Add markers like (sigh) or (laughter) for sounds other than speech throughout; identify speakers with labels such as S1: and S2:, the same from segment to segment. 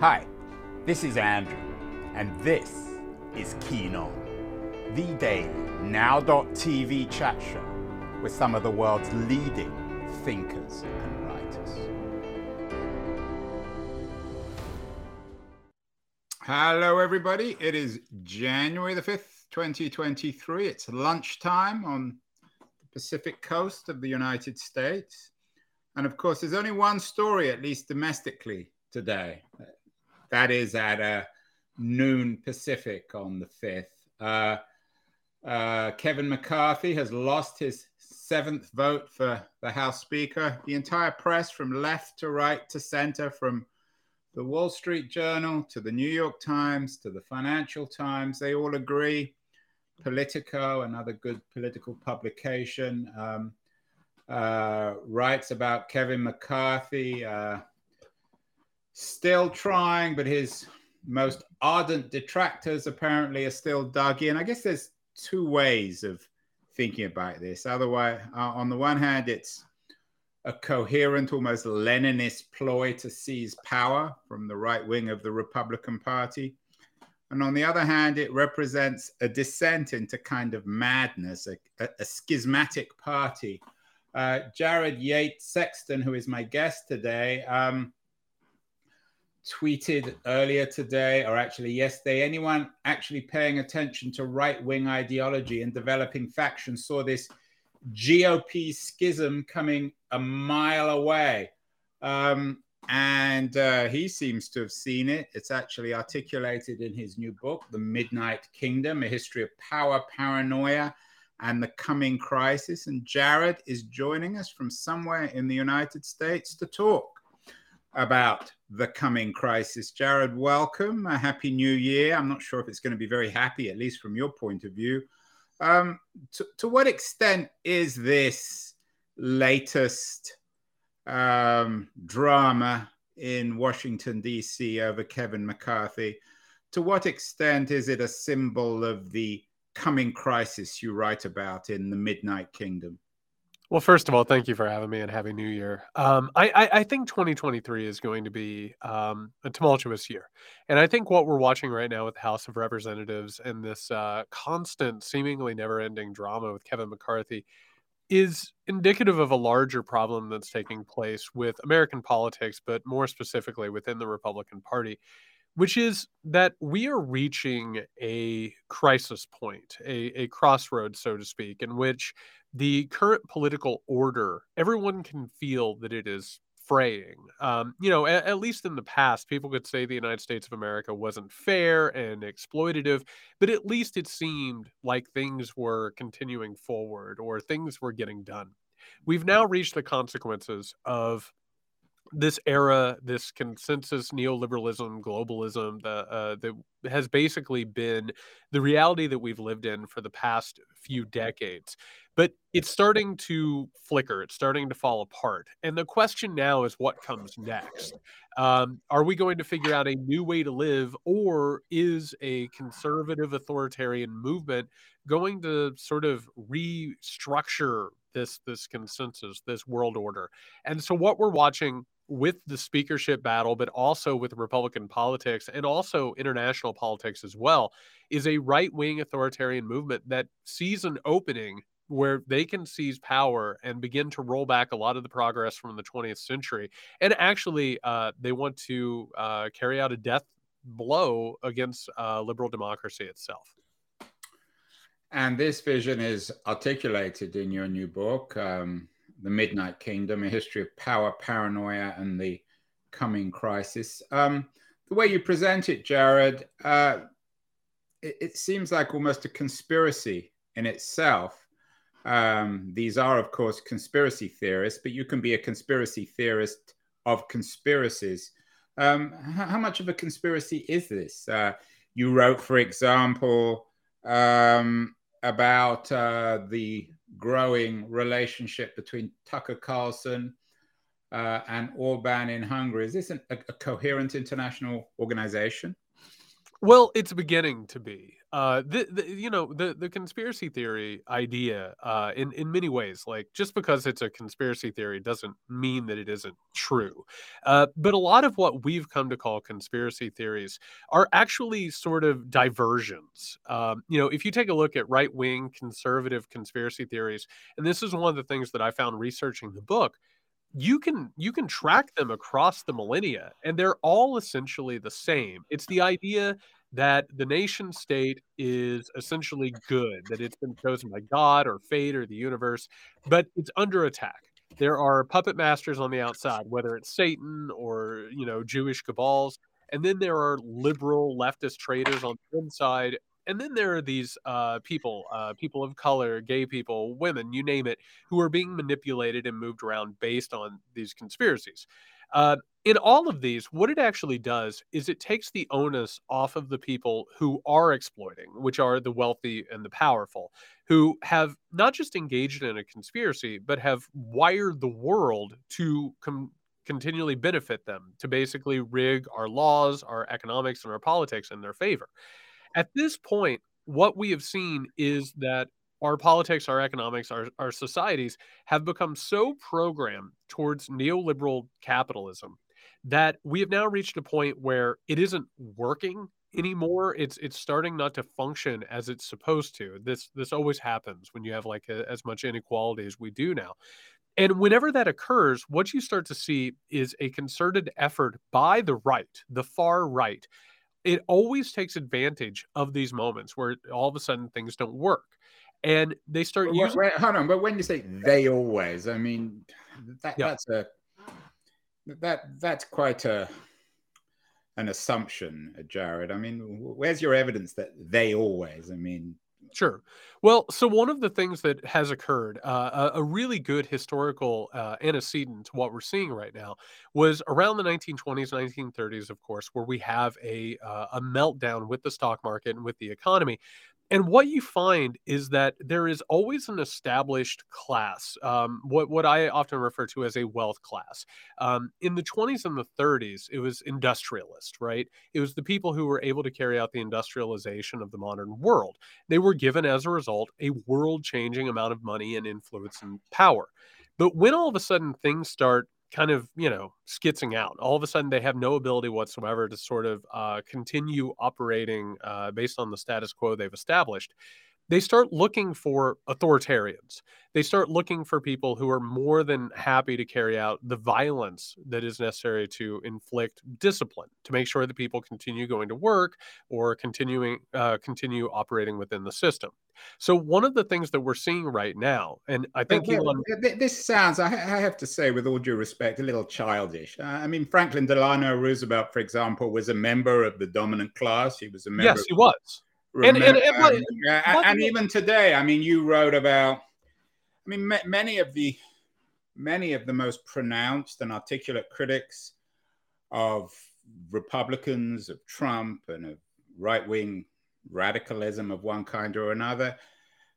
S1: Hi, this is Andrew, and this is Keen On, the daily now.tv chat show with some of the world's leading thinkers and writers. Hello, everybody. It is January the 5th, 2023. It's lunchtime on the Pacific coast of the United States. And of course, there's only one story, at least domestically, today. That is at uh, noon Pacific on the 5th. Uh, uh, Kevin McCarthy has lost his seventh vote for the House Speaker. The entire press, from left to right to center, from the Wall Street Journal to the New York Times to the Financial Times, they all agree. Politico, another good political publication, um, uh, writes about Kevin McCarthy uh, still trying, but his most ardent detractors apparently are still dug in. I guess there's two ways of thinking about this. Otherwise, uh, on the one hand, it's a coherent, almost Leninist ploy to seize power from the right wing of the Republican Party. And on the other hand, it represents a descent into kind of madness, a, a, a schismatic party. Uh, Jared Yates Sexton, who is my guest today, um, tweeted earlier today, or actually yesterday, anyone actually paying attention to right wing ideology and developing factions saw this GOP schism coming a mile away. Um, and uh, he seems to have seen it. It's actually articulated in his new book, The Midnight Kingdom A History of Power, Paranoia, and the Coming Crisis. And Jared is joining us from somewhere in the United States to talk about the coming crisis. Jared, welcome. A happy new year. I'm not sure if it's going to be very happy, at least from your point of view. Um, to, to, what extent is this latest um, drama in Washington, D.C. over Kevin McCarthy? To what extent is it a symbol of the coming crisis you write about in The Midnight Kingdom?
S2: Well, first of all, thank you for having me and Happy New Year. Um, I, I, I, think 2023 is going to be um, a tumultuous year. And I think what we're watching right now with the House of Representatives and this uh, constant, seemingly never ending drama with Kevin McCarthy is indicative of a larger problem that's taking place with American politics, but more specifically within the Republican Party which is that we are reaching a crisis point, a, a crossroads, so to speak, in which the current political order, everyone can feel that it is fraying. Um, you know, at, at, least in the past, people could say the United States of America wasn't fair and exploitative, but at least it seemed like things were continuing forward or things were getting done. We've now reached the consequences of this era, this consensus neoliberalism, globalism, the, uh, that has basically been the reality that we've lived in for the past few decades. But it's starting to flicker, it's starting to fall apart. And the question now is what comes next? Um, are we going to figure out a new way to live, or is a conservative authoritarian movement going to sort of restructure this this consensus, this world order? And so what we're watching with the speakership battle, but also with Republican politics and also international politics as well, is a right wing authoritarian movement that sees an opening where they can seize power and begin to roll back a lot of the progress from the 20th century. And actually, uh, they want to uh, carry out a death blow against uh, liberal democracy itself.
S1: And this vision is articulated in your new book. Um the Midnight Kingdom, a history of power, paranoia, and the coming crisis. Um, the way you present it, Jared, uh, it, it, seems like almost a conspiracy in itself. Um, these are, of course, conspiracy theorists, but you can be a conspiracy theorist of conspiracies. Um, how, how, much of a conspiracy is this? Uh, you wrote, for example, um, about uh, the growing relationship between Tucker Carlson uh, and Orban in Hungary. Is this an, a, a, coherent international organization?
S2: Well, it's beginning to be. Uh, the, the you know the the conspiracy theory idea uh, in in many ways, like just because it's a conspiracy theory doesn't mean that it isn't true. Uh, but a lot of what we've come to call conspiracy theories are actually sort of diversions. Um, you know, if you take a look at right wing conservative conspiracy theories, and this is one of the things that I found researching the book you can you can track them across the millennia and they're all essentially the same it's the idea that the nation state is essentially good that it's been chosen by god or fate or the universe but it's under attack there are puppet masters on the outside whether it's satan or you know jewish cabals and then there are liberal leftist traitors on the inside and then there are these uh, people, uh, people of color, gay people, women, you name it, who are being manipulated and moved around based on these conspiracies. Uh, in all of these, what it actually does is it takes the onus off of the people who are exploiting, which are the wealthy and the powerful, who have not just engaged in a conspiracy, but have wired the world to com- continually benefit them, to basically rig our laws, our economics, and our politics in their favor. At this point, what we have seen is that our politics, our economics, our, our societies have become so programmed towards neoliberal capitalism that we have now reached a point where it isn't working hmm. anymore. It's it's starting not to function as it's supposed to. This this always happens when you have like a, as much inequality as we do now. And whenever that occurs what you start to see is a concerted effort by the right the far right. It always takes advantage of these moments where all of a sudden things don't work and they start using
S1: wait, hold on but when you say they always i mean that, yeah. that's a that that's quite a an assumption jared. I mean where's your evidence that they always i mean?
S2: Sure. Well, so one of the things that has occurred, uh, a, really good historical uh, antecedent to what we're seeing right now, was around the 1920s, 1930s, of course, where we have a uh, a meltdown with the stock market and with the economy, and what you find is that there is always an established class, um, what what I often refer to as a wealth class. Um, in the 20s and the 30s, it was industrialist, right? It was the people who were able to carry out the industrialization of the modern world. They were given, as a result, a world-changing amount of money and influence and power. But when all of a sudden things start kind of you know skitzing out. All of a sudden they have no ability whatsoever to sort of uh, continue operating uh, based on the status quo they've established they start looking for authoritarians. They start looking for people who are more than happy to carry out the violence that is necessary to inflict discipline to make sure that people continue going to work or continuing uh, continue operating within the system. So one of the things that we're seeing right now, and I think
S1: but, Elon, this sounds, I have to say, with all due respect, a little childish. Uh, I mean, Franklin Delano Roosevelt, for example, was a member of the dominant class. He was a member.
S2: Yes, he was. Remember,
S1: and, and, and, and, and even today, I mean, you wrote about. I mean, many of the many of the most pronounced and articulate critics of Republicans, of Trump, and of right wing radicalism of one kind or another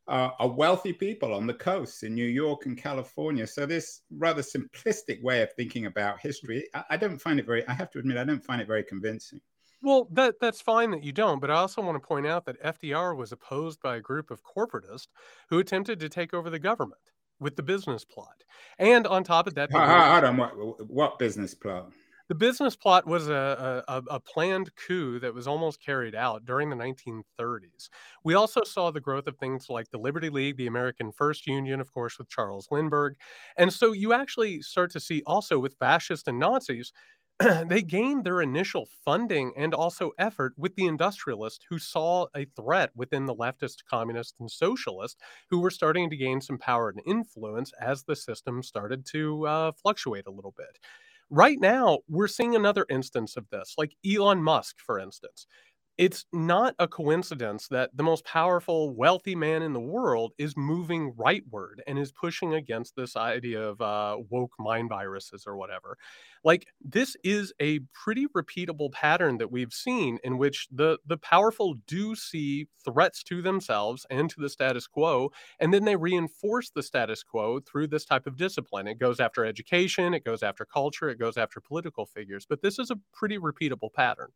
S1: uh, are wealthy people on the coasts in New York and California. So this rather simplistic way of thinking about history, I, I, don't find it very. I have to admit, I don't find it very convincing.
S2: Well, that that's fine that you don't, but I also want to point out that FDR was opposed by a group of corporatists who attempted to take over the government with the business plot. And on top of that,
S1: hold on, what, what business plot?
S2: The business plot was a, a, a, planned coup that was almost carried out during the 1930s. We also saw the growth of things like the Liberty League, the American First Union, of course, with Charles Lindbergh. And so you actually start to see also with fascists and Nazis, (clears throat) they gained their initial funding and also effort with the industrialists who saw a threat within the leftist, communist, and socialist who were starting to gain some power and influence as the system started to uh, fluctuate a little bit. Right now, we're seeing another instance of this, like Elon Musk, for instance. It's not a coincidence that the most powerful, wealthy man in the world is moving rightward and is pushing against this idea of uh, woke mind viruses or whatever. Like this is a pretty repeatable pattern that we've seen in which the the powerful do see threats to themselves and to the status quo, and then they reinforce the status quo through this type of discipline. It goes after education, it goes after culture, it goes after political figures. But this is a pretty repeatable pattern.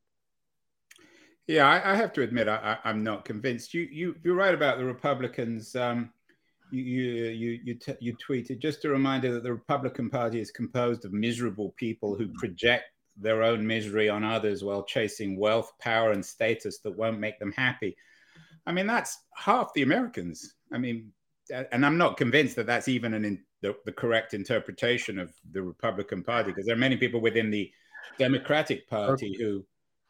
S1: Yeah, I, I have to admit I, am not convinced. You you you're right about the Republicans. Um, you you you you, t- you tweeted just a reminder that the Republican Party is composed of miserable people who project their own misery on others while chasing wealth, power, and status that won't make them happy. I mean, that's half the Americans. I mean, and I'm not convinced that that's even an in, the, the correct interpretation of the Republican Party because there are many people within the Democratic Party who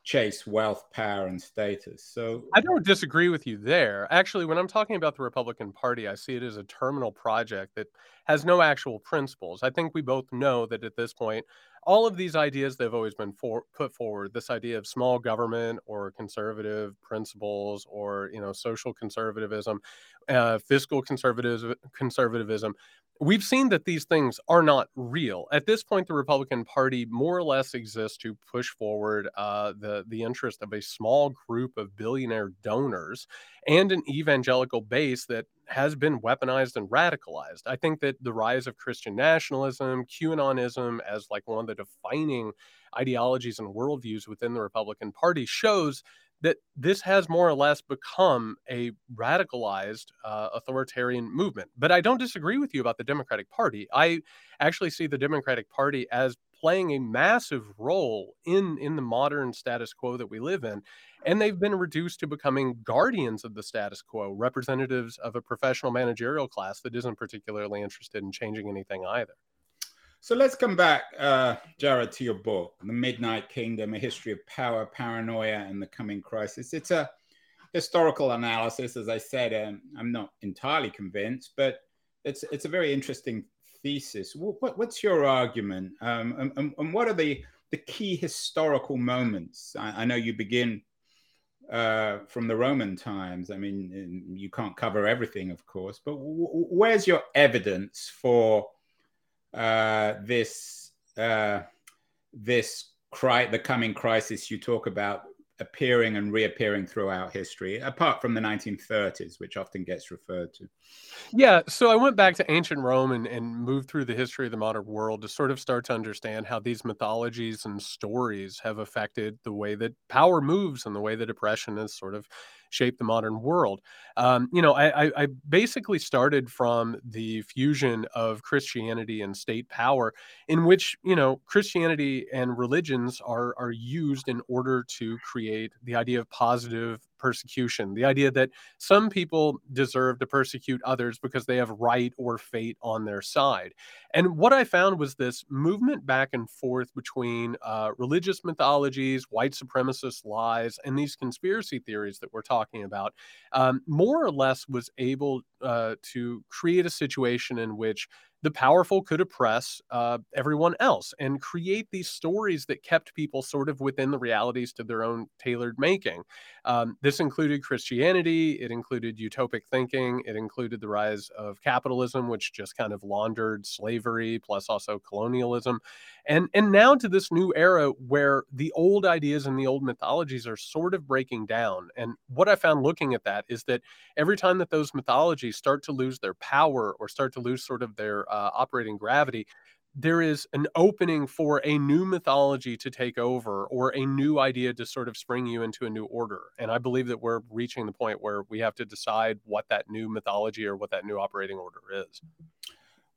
S1: chase wealth, power, and status. So
S2: I don't disagree with you there. Actually, when I'm talking about the Republican Party, I see it as a terminal project that has no actual principles. I think we both know that at this point, all of these ideas that have always been for, put forward, this idea of small government or conservative principles or you know social conservatism, uh, fiscal conservatism, conservatism, we've seen that these things are not real. At this point, the Republican Party more or less exists to push forward uh, the the interest of a small group of billionaire donors and an evangelical base that has been weaponized and radicalized. I think that the rise of Christian nationalism, QAnonism, as like one of the defining ideologies and worldviews within the Republican Party shows that this has more or less become a radicalized uh, authoritarian movement. But I don't disagree with you about the Democratic Party. I actually see the Democratic Party as playing a massive role in in the modern status quo that we live in and they've been reduced to becoming guardians of the status quo representatives of a professional managerial class that isn't particularly interested in changing anything either
S1: so let's come back, uh, Jared, to your book, The Midnight Kingdom A History of Power, Paranoia, and the Coming Crisis. It's a historical analysis. As I said, um, I'm not entirely convinced, but it's, it's a very interesting thesis. What, what's your argument? Um, and, and, what are the, the key historical moments? I, I know you begin uh, from the Roman times. I mean, you can't cover everything, of course, but where's your evidence for uh, this uh, this the coming crisis you talk about appearing and reappearing throughout history, apart from the 1930s, which often gets referred to.
S2: Yeah, so I went back to ancient Rome and, and moved through the history of the modern world to sort of start to understand how these mythologies and stories have affected the way that power moves and the way that oppression is sort of shaped the modern world. Um, you know, I, I basically started from the fusion of Christianity and state power, in which you know Christianity and religions are are used in order to create the idea of positive persecution, the idea that some people deserve to persecute others because they have right or fate on their side. And what I found was this movement back and forth between uh, religious mythologies, white supremacist lies, and these conspiracy theories that we're talking about, um, more or less was able uh, to create a situation in which the powerful could oppress uh, everyone else and create these stories that kept people sort of within the realities to their own tailored making. Um, this included Christianity, it included utopic thinking, it included the rise of capitalism, which just kind of laundered slavery, plus also colonialism. And, and now to this new era where the old ideas and the old mythologies are sort of breaking down. And what I found looking at that is that every time that those mythologies start to lose their power or start to lose sort of their uh, operating gravity, there is an opening for a new mythology to take over or a new idea to sort of spring you into a new order. And I believe that we're reaching the point where we have to decide what that new mythology or what that new operating order is.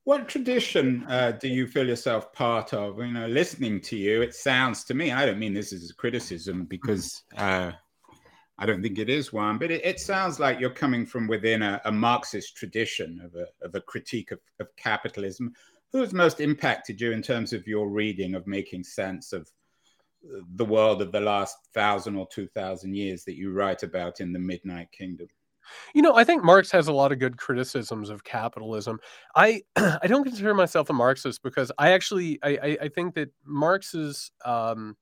S1: What tradition uh, do you feel yourself part of? You know, listening to you, it sounds to me, I don't mean this as a criticism because uh, I don't think it is one, but it, it sounds like you're coming from within a, a Marxist tradition of a, of a critique of, of capitalism. Who has most impacted you in terms of your reading of making sense of the world of the last thousand or two thousand years that you write about in the Midnight Kingdom?
S2: You know, I think Marx has a lot of good criticisms of capitalism. I (clears throat) I don't consider myself a Marxist because I actually I I, I think that Marx's um,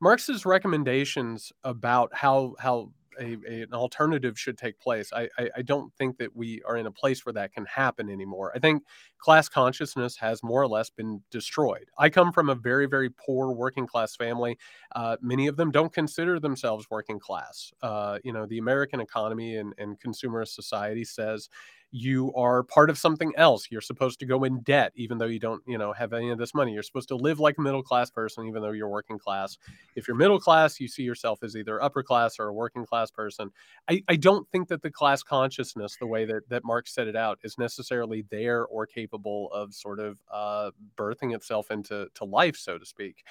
S2: Marx's recommendations about how how a, a, an alternative should take place. I, I, I don't think that we are in a place where that can happen anymore. I think class consciousness has more or less been destroyed. I come from a very very poor working class family. Uh, many of them don't consider themselves working class. Uh, you know, the American economy and, and consumerist society says you are part of something else. You're supposed to go in debt, even though you don't, you know, have any of this money. You're supposed to live like a middle class person, even though you're working class. If you're middle class, you see yourself as either upper class or a working class person. I, I don't think that the class consciousness, the way that, that Marx set it out, is necessarily there or capable of sort of uh, birthing itself into to life, so to speak.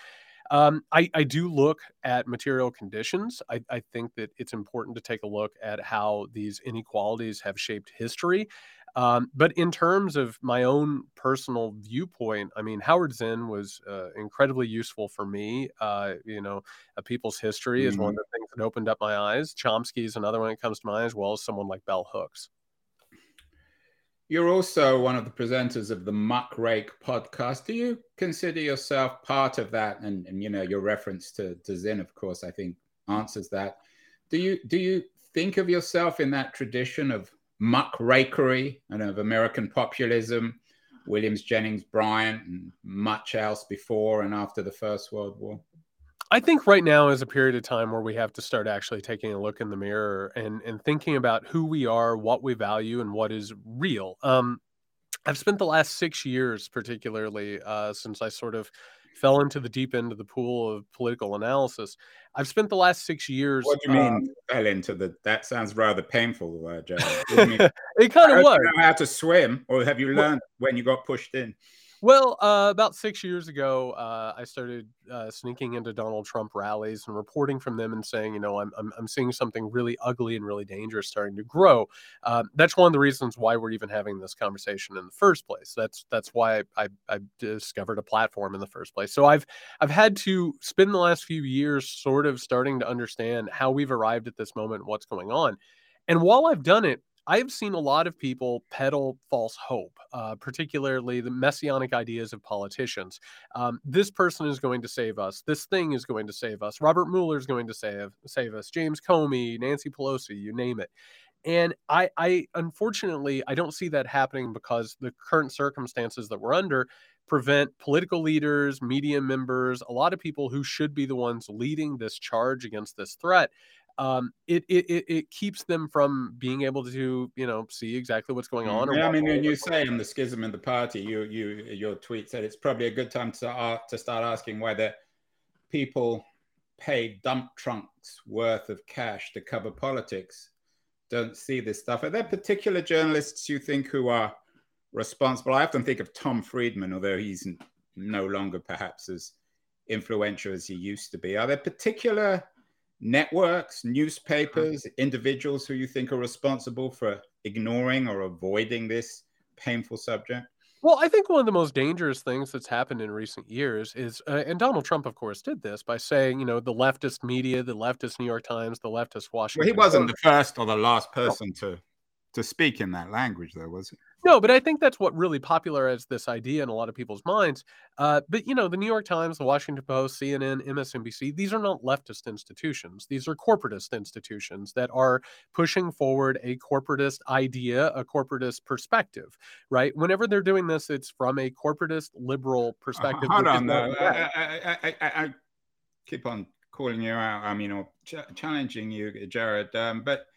S2: Um, I, I, do look at material conditions. I, I, think that it's important to take a look at how these inequalities have shaped history. Um, but in terms of my own personal viewpoint, I mean, Howard Zinn was uh, incredibly useful for me. Uh, you know, a people's history mm-hmm. is one of mm-hmm. the things that opened up my eyes. Chomsky is another one that comes to mind, as well as someone like Bell Hooks.
S1: You're also one of the presenters of the Muckrake podcast. Do you consider yourself part of that? And, and you know, your reference to, to Zinn, of course, I think answers that. Do you do you think of yourself in that tradition of muckrakery and of American populism, Williams Jennings Bryan, and much else before and after the First World War?
S2: I think right now is a period of time where we have to start actually taking a look in the mirror and and thinking about who we are, what we value, and what is real. Um, I've spent the last six years, particularly uh, since I sort of fell into the deep end of the pool of political analysis. I've spent the last six years.
S1: What do you mean um, fell into the? That sounds rather painful, uh, Joe. (laughs)
S2: it kind of was.
S1: You know how to swim, or have you learned well, when you got pushed in?
S2: Well, uh, about six years ago, uh, I started uh, sneaking into Donald Trump rallies and reporting from them and saying, you know, I'm, I'm, I'm seeing something really ugly and really dangerous starting to grow. Um, that's one of the reasons why we're even having this conversation in the first place. That's that's why I, I, I discovered a platform in the first place. So I've I've had to spend the last few years sort of starting to understand how we've arrived at this moment, what's going on. And while I've done it, I have seen a lot of people peddle false hope, uh, particularly the messianic ideas of politicians. Um, this person is going to save us. This thing is going to save us. Robert Mueller is going to save save us. James Comey, Nancy Pelosi, you name it. And I, I unfortunately, I don't see that happening because the current circumstances that we're under prevent political leaders, media members, a lot of people who should be the ones leading this charge against this threat um, it, it it keeps them from being able to you know see exactly what's going on.
S1: Yeah, I mean, when you say in the schism in the party, you you your tweet said it's probably a good time to uh, to start asking whether people pay dump trunks worth of cash to cover politics don't see this stuff. Are there particular journalists you think who are responsible? I often think of Tom Friedman, although he's no longer perhaps as influential as he used to be. Are there particular networks, newspapers, individuals who you think are responsible for ignoring or avoiding this painful subject?
S2: Well, I think one of the most dangerous things that's happened in recent years is, uh, and Donald Trump, of course, did this by saying, you know, the leftist media, the leftist New York Times, the leftist Washington.
S1: Well, he wasn't Post. the first or the last person to to speak in that language, though, was it?
S2: No, but I think that's what really popularized this idea in a lot of people's minds. Uh, but you know, the New York Times, the Washington Post, CNN, MSNBC, these are not leftist institutions. These are corporatist institutions that are pushing forward a corporatist idea, a corporatist perspective. Right? Whenever they're doing this, it's from a corporatist liberal uh, perspective.
S1: Uh, hold on, though. I, I, I, I, keep on calling you out. I mean, or ch- challenging you, Jared. Um, but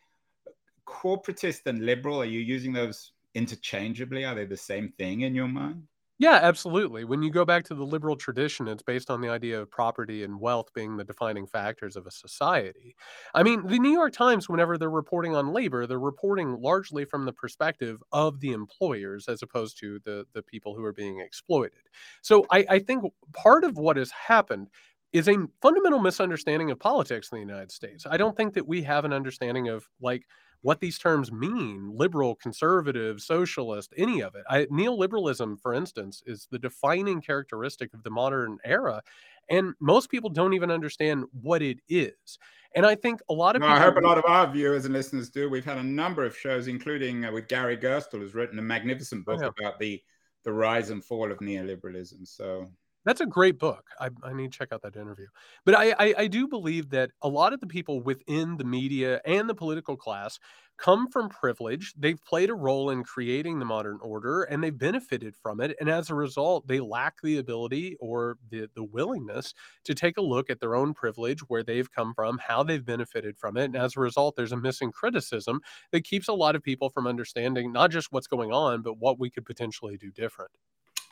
S1: corporatist and liberal, are you using those interchangeably? Are they the same thing in your mind?
S2: Yeah, absolutely. When you go back to the liberal tradition, it's based on the idea of property and wealth being the defining factors of a society. I mean, the New York Times, whenever they're reporting on labor, they're reporting largely from the perspective of the employers as opposed to the, the people who are being exploited. So I, I think part of what has happened is a fundamental misunderstanding of politics in the United States. I don't think that we have an understanding of like what these terms mean liberal, conservative, socialist, any of it. I, neoliberalism, for instance, is the defining characteristic of the modern era. And most people don't even understand what it is. And I think a lot of
S1: no,
S2: people.
S1: I hope a lot of our viewers and listeners do. We've had a number of shows, including uh, with Gary Gerstle, who's written a magnificent book oh, yeah. about the, the rise and fall of neoliberalism. So
S2: That's a great book. I, I need to check out that interview. But I, I, I do believe that a lot of the people within the media and the political class come from privilege. They've played a role in creating the modern order and they've benefited from it. And as a result, they lack the ability or the, the willingness to take a look at their own privilege, where they've come from, how they've benefited from it. And as a result, there's a missing criticism that keeps a lot of people from understanding not just what's going on, but what we could potentially do different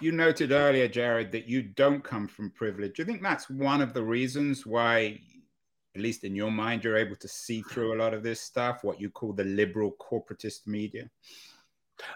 S1: you noted earlier, Jared, that you don't come from privilege. Do you think that's one of the reasons why, at least in your mind, you're able to see through a lot of this stuff, what you call the liberal corporatist media?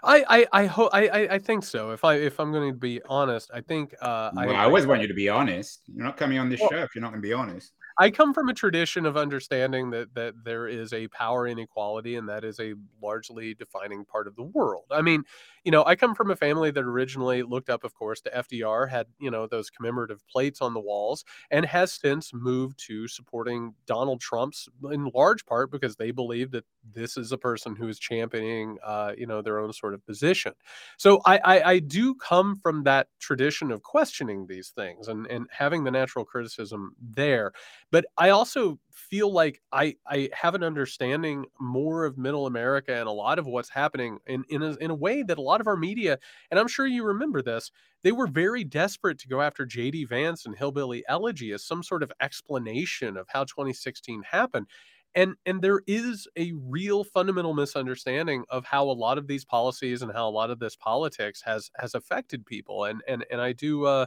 S2: I I I hope I, I think so. If I if I'm going to be honest, I think uh,
S1: well, I, I always want you to be honest. You're not coming on this well, show if you're not going to be honest.
S2: I come from a tradition of understanding that that there is a power inequality and that is a largely defining part of the world. I mean, you know, I come from a family that originally looked up, of course, to FDR, had, you know, those commemorative plates on the walls, and has since moved to supporting Donald Trump's in large part because they believe that this is a person who is championing, uh, you know, their own sort of position. So I, I, I do come from that tradition of questioning these things and, and having the natural criticism there. But I also feel like I I have an understanding more of middle America and a lot of what's happening in in a, in a way that a lot of our media and I'm sure you remember this they were very desperate to go after JD Vance and Hillbilly Elegy as some sort of explanation of how 2016 happened. And and there is a real fundamental misunderstanding of how a lot of these policies and how a lot of this politics has has affected people. And and and I do uh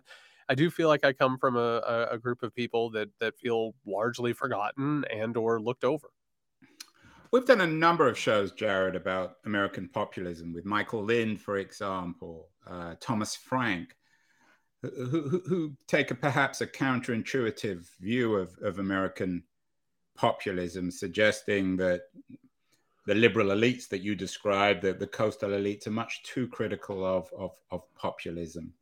S2: I do feel like I come from a, a group of people that that feel largely forgotten and or looked over.
S1: We've done a number of shows, Jared, about American populism with Michael Lind, for example, uh, Thomas Frank, who, who, who, take a perhaps a counterintuitive view of, of American populism, suggesting that the liberal elites that you described, the, the coastal elites, are much too critical of, of, of populism.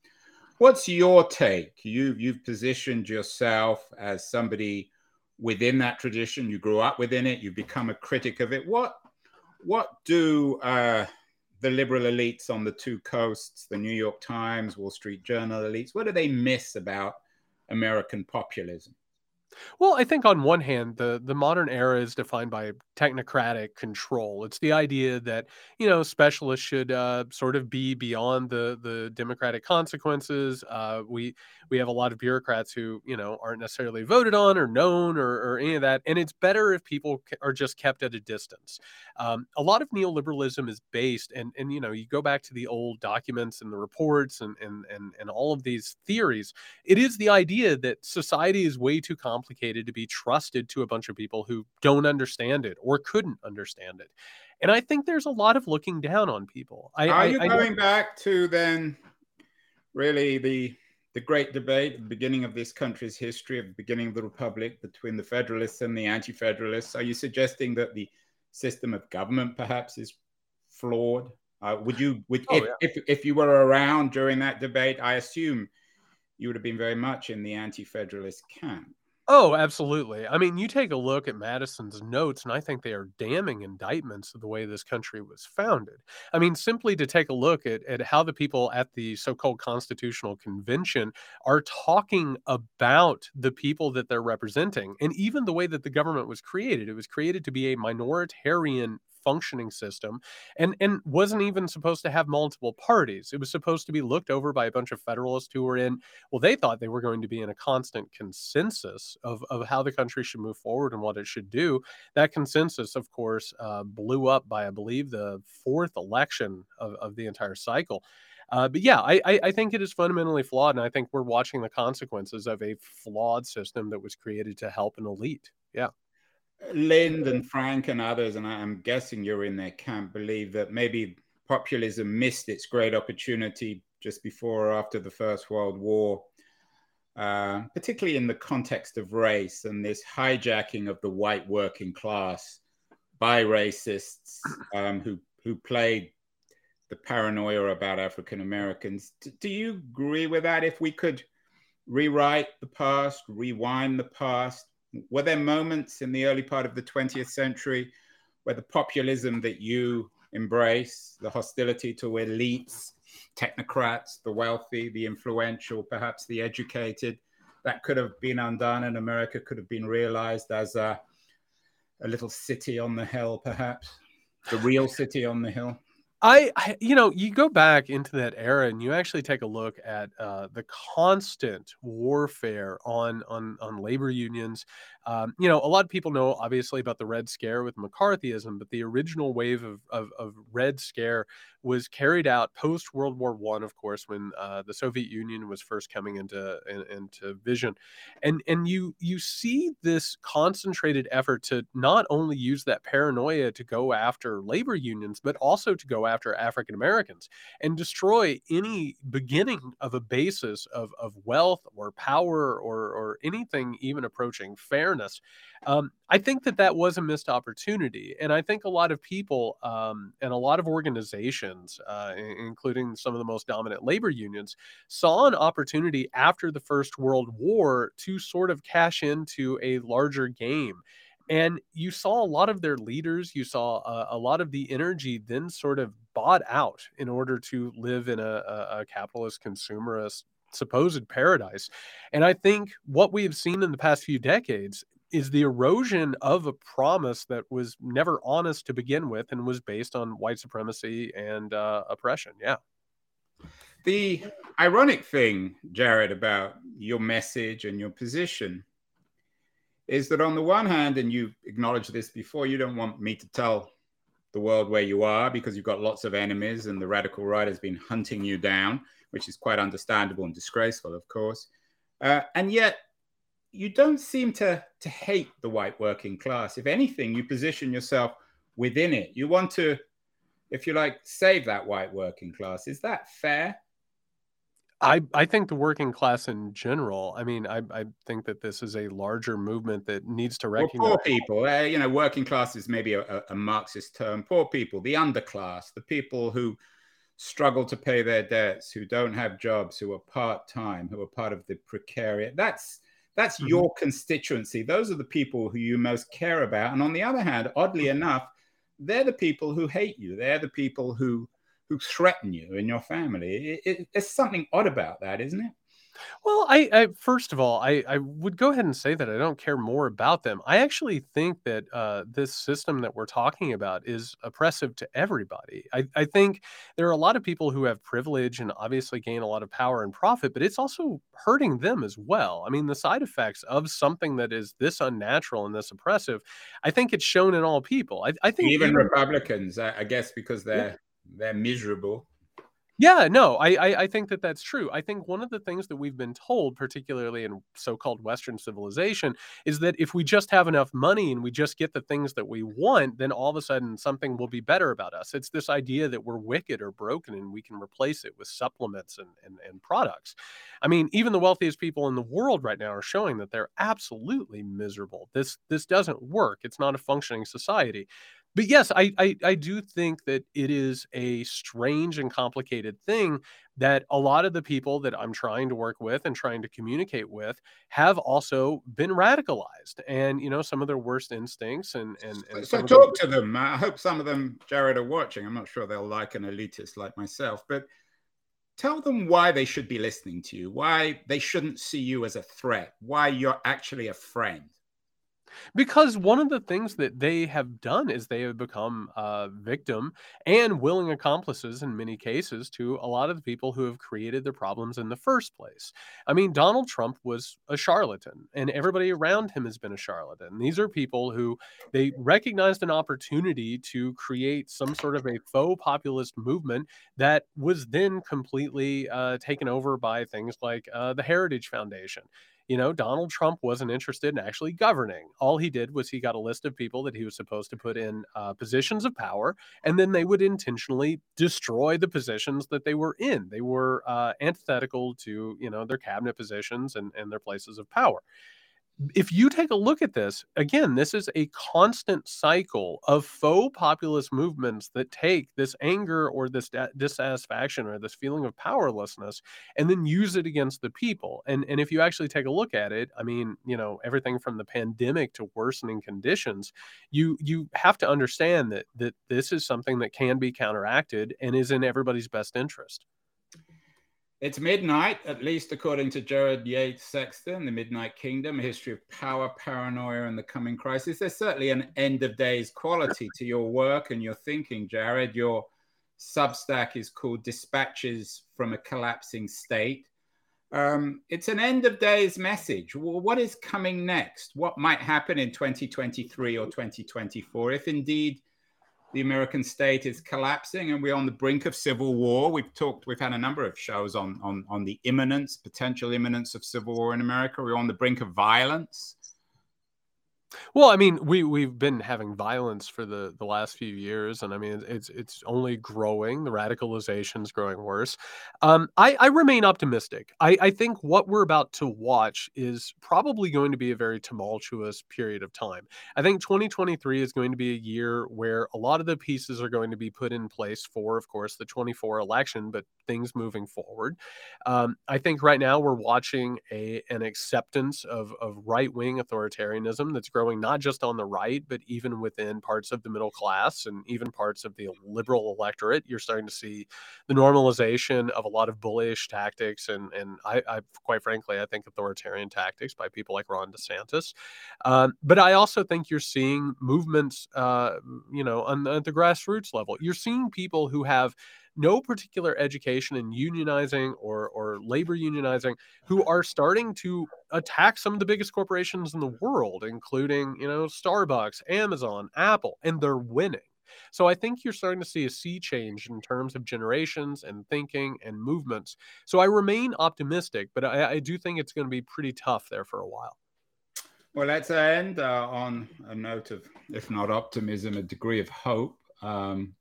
S1: What's your take? You you've positioned yourself as somebody within that tradition. You grew up within it. You've become a critic of it. What what do uh, the liberal elites on the two coasts, the New York Times, Wall Street Journal elites, what do they miss about American populism?
S2: Well, I think on one hand, the the modern era is defined by technocratic control. It's the idea that you know specialists should uh, sort of be beyond the the democratic consequences. Uh, we we have a lot of bureaucrats who you know aren't necessarily voted on or known or, or any of that, and it's better if people are just kept at a distance. Um, a lot of neoliberalism is based, and and you know you go back to the old documents and the reports and and and and all of these theories. It is the idea that society is way too complicated complicated to be trusted to a bunch of people who don't understand it or couldn't understand it. And I think there's a lot of looking down on people. I,
S1: Are
S2: I,
S1: you I, going back to then really the the great debate, the beginning of this country's history, of the beginning of the republic between the federalists and the anti-federalists? Are you suggesting that the system of government perhaps is flawed? Uh, would you, would, oh, if, yeah. if, if you were around during that debate, I assume you would have been very much in the anti-federalist camp.
S2: Oh, absolutely. I mean, you take a look at Madison's notes, and I think they are damning indictments of the way this country was founded. I mean, simply to take a look at, at how the people at the so called Constitutional Convention are talking about the people that they're representing, and even the way that the government was created. It was created to be a minoritarian functioning system and and wasn't even supposed to have multiple parties it was supposed to be looked over by a bunch of federalists who were in well they thought they were going to be in a constant consensus of, of how the country should move forward and what it should do that consensus of course uh, blew up by i believe the fourth election of, of the entire cycle uh, but yeah, I, I, I think it is fundamentally flawed, and I think we're watching the consequences of a flawed system that was created to help an elite. Yeah.
S1: Lind and Frank and others, and I'm guessing you're in their camp, believe that maybe populism missed its great opportunity just before or after the First World War, uh, particularly in the context of race and this hijacking of the white working class by racists um, who who played the paranoia about African Americans. do you agree with that? If we could rewrite the past, rewind the past, were there moments in the early part of the 20th century where the populism that you embrace, the hostility to elites, technocrats, the wealthy, the influential, perhaps the educated. That could have been undone, and America could have been realized as a, a little city on the hill, perhaps the real city on the hill.
S2: I, I, you know, you go back into that era and you actually take a look at uh, the constant warfare on on on labor unions. Um, you know, a lot of people know obviously about the Red Scare with McCarthyism, but the original wave of of, of Red Scare was carried out post World War One, of course, when uh, the Soviet Union was first coming into in, into vision, and and you you see this concentrated effort to not only use that paranoia to go after labor unions, but also to go after African Americans and destroy any beginning of a basis of, of wealth or power or, or anything even approaching Um, I think that that was a missed opportunity. And I think a lot of people um, and a lot of organizations, uh, including some of the most dominant labor unions, saw an opportunity after the First World War to sort of cash into a larger game and you saw a lot of their leaders, you saw a, a lot of the energy then sort of bought out in order to live in a, a capitalist consumerist supposed paradise. And I think what we have seen in the past few decades is the erosion of a promise that was never honest to begin with and was based on white supremacy and uh, oppression. Yeah.
S1: The ironic thing, Jared, about your message and your position is that on the one hand, and you acknowledged this before, you don't want me to tell the world where you are because you've got lots of enemies and the radical right has been hunting you down, which is quite understandable and disgraceful, of course. Uh, and yet, you don't seem to, to hate the white working class. If anything, you position yourself within it. You want to, if you like, save that white working class. Is that fair?
S2: I, I think the working class in general. I mean, I, I think that this is a larger movement that needs to recognize
S1: well, poor people. Uh, you know, working class is maybe a, a Marxist term. Poor people, the underclass, the people who struggle to pay their debts, who don't have jobs, who are part time, who are part of the precariat. That's that's mm-hmm. your constituency. Those are the people who you most care about. And on the other hand, oddly enough, they're the people who hate you. They're the people who who threaten you and your family. It, it, there's something odd about that, isn't it?
S2: Well, I, I first of all, I, I would go ahead and say that I don't care more about them. I actually think that uh, this system that we're talking about is oppressive to everybody. I, I think there are a lot of people who have privilege and obviously gain a lot of power and profit, but it's also hurting them as well. I mean, the side effects of something that is this unnatural and this oppressive, I think it's shown in all people. I, I think
S1: even, even Republicans, I, guess, because they're yeah they're miserable.
S2: Yeah, no, I, I, I think that that's true. I think one of the things that we've been told, particularly in so-called Western civilization, is that if we just have enough money and we just get the things that we want, then all of a sudden something will be better about us. It's this idea that we're wicked or broken and we can replace it with supplements and, and, and products. I mean, even the wealthiest people in the world right now are showing that they're absolutely miserable. This this doesn't work. It's not a functioning society but yes, I, I, I do think that it is a strange and complicated thing that a lot of the people that I'm trying to work with and trying to communicate with have also been radicalized, and you know some of their worst instincts and and, and
S1: so talk them... to them. I hope some of them, Jared, are watching. I'm not sure they'll like an elitist like myself, but tell them why they should be listening to you, why they shouldn't see you as a threat, why you're actually a friend.
S2: Because one of the things that they have done is they have become a victim and willing accomplices in many cases to a lot of the people who have created the problems in the first place. I mean, Donald Trump was a charlatan, and everybody around him has been a charlatan. These are people who they recognized an opportunity to create some sort of a faux populist movement that was then completely uh, taken over by things like uh, the Heritage Foundation you know, Donald Trump wasn't interested in actually governing. All he did was he got a list of people that he was supposed to put in uh, positions of power, and then they would intentionally destroy the positions that they were in. They were uh, antithetical to, you know, their cabinet positions and, and their places of power if you take a look at this, again, this is a constant cycle of faux populist movements that take this anger or this dissatisfaction or this feeling of powerlessness and then use it against the people. And and if you actually take a look at it, I mean, you know, everything from the pandemic to worsening conditions, you you have to understand that that this is something that can be counteracted and is in everybody's best interest.
S1: It's midnight, at least according to Jared Yates Sexton, The Midnight Kingdom, a history of power, paranoia, and the coming crisis. There's certainly an end of days quality to your work and your thinking, Jared. Your Substack is called Dispatches from a Collapsing State. Um, it's an end of days message. What is coming next? What might happen in 2023 or 2024 if indeed the American state is collapsing and we're on the brink of civil war? We've talked, we've had a number of shows on on on the imminence, potential imminence of civil war in America. We're on the brink of violence.
S2: Well, I mean, we we've been having violence for the the last few years, and I mean, it's it's only growing. The radicalization is growing worse. Um, I, I remain optimistic. I, I think what we're about to watch is probably going to be a very tumultuous period of time. I think 2023 is going to be a year where a lot of the pieces are going to be put in place for, of course, the 24 election, but things moving forward. Um, I think right now we're watching a an acceptance of of right wing authoritarianism that's growing not just on the right, but even within parts of the middle class and even parts of the liberal electorate. You're starting to see the normalization of a lot of bullish tactics and and I, I quite frankly I think authoritarian tactics by people like Ron DeSantis. Um, but I also think you're seeing movements, uh, you know, on, at the grassroots level. You're seeing people who have no particular education in unionizing or or labor unionizing who are starting to attack some of the biggest corporations in the world including you know Starbucks, Amazon, Apple and they're winning. So I think you're starting to see a sea change in terms of generations and thinking and movements. So I remain optimistic, but I, I do think it's going to be pretty tough there for a while.
S1: Well, let's end uh, on a note of, if not optimism, a degree of hope. Um,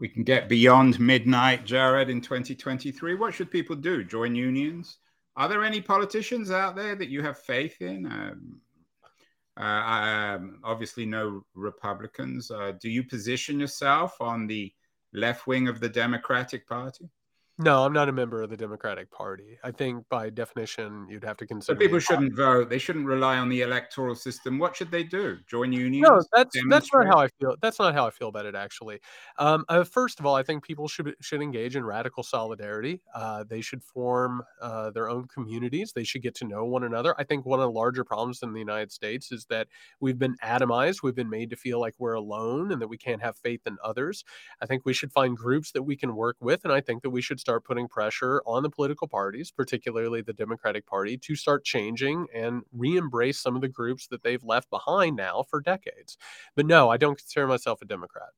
S1: we can get beyond midnight, Jared, in 2023. What should people do? Join unions? Are there any politicians out there that you have faith in? Um, uh, um, obviously, no Republicans. Uh, do you position yourself on the left wing of the Democratic Party?
S2: No, I'm not a member of the Democratic Party. I think by definition, you'd have to consider.
S1: But people shouldn't vote. They shouldn't rely on the electoral system. What should they do? Join unions?
S2: No, that's that's not how I feel. That's not how I feel about it. Actually, um, uh, first of all, I think people should should engage in radical solidarity. Uh, they should form uh, their own communities. They should get to know one another. I think one of the larger problems in the United States is that we've been atomized. We've been made to feel like we're alone and that we can't have faith in others. I think we should find groups that we can work with, and I think that we should start putting pressure on the political parties, particularly the Democratic Party, to start changing and re embrace some of the groups that they've left behind now for decades. But no, I don't consider myself a Democrat.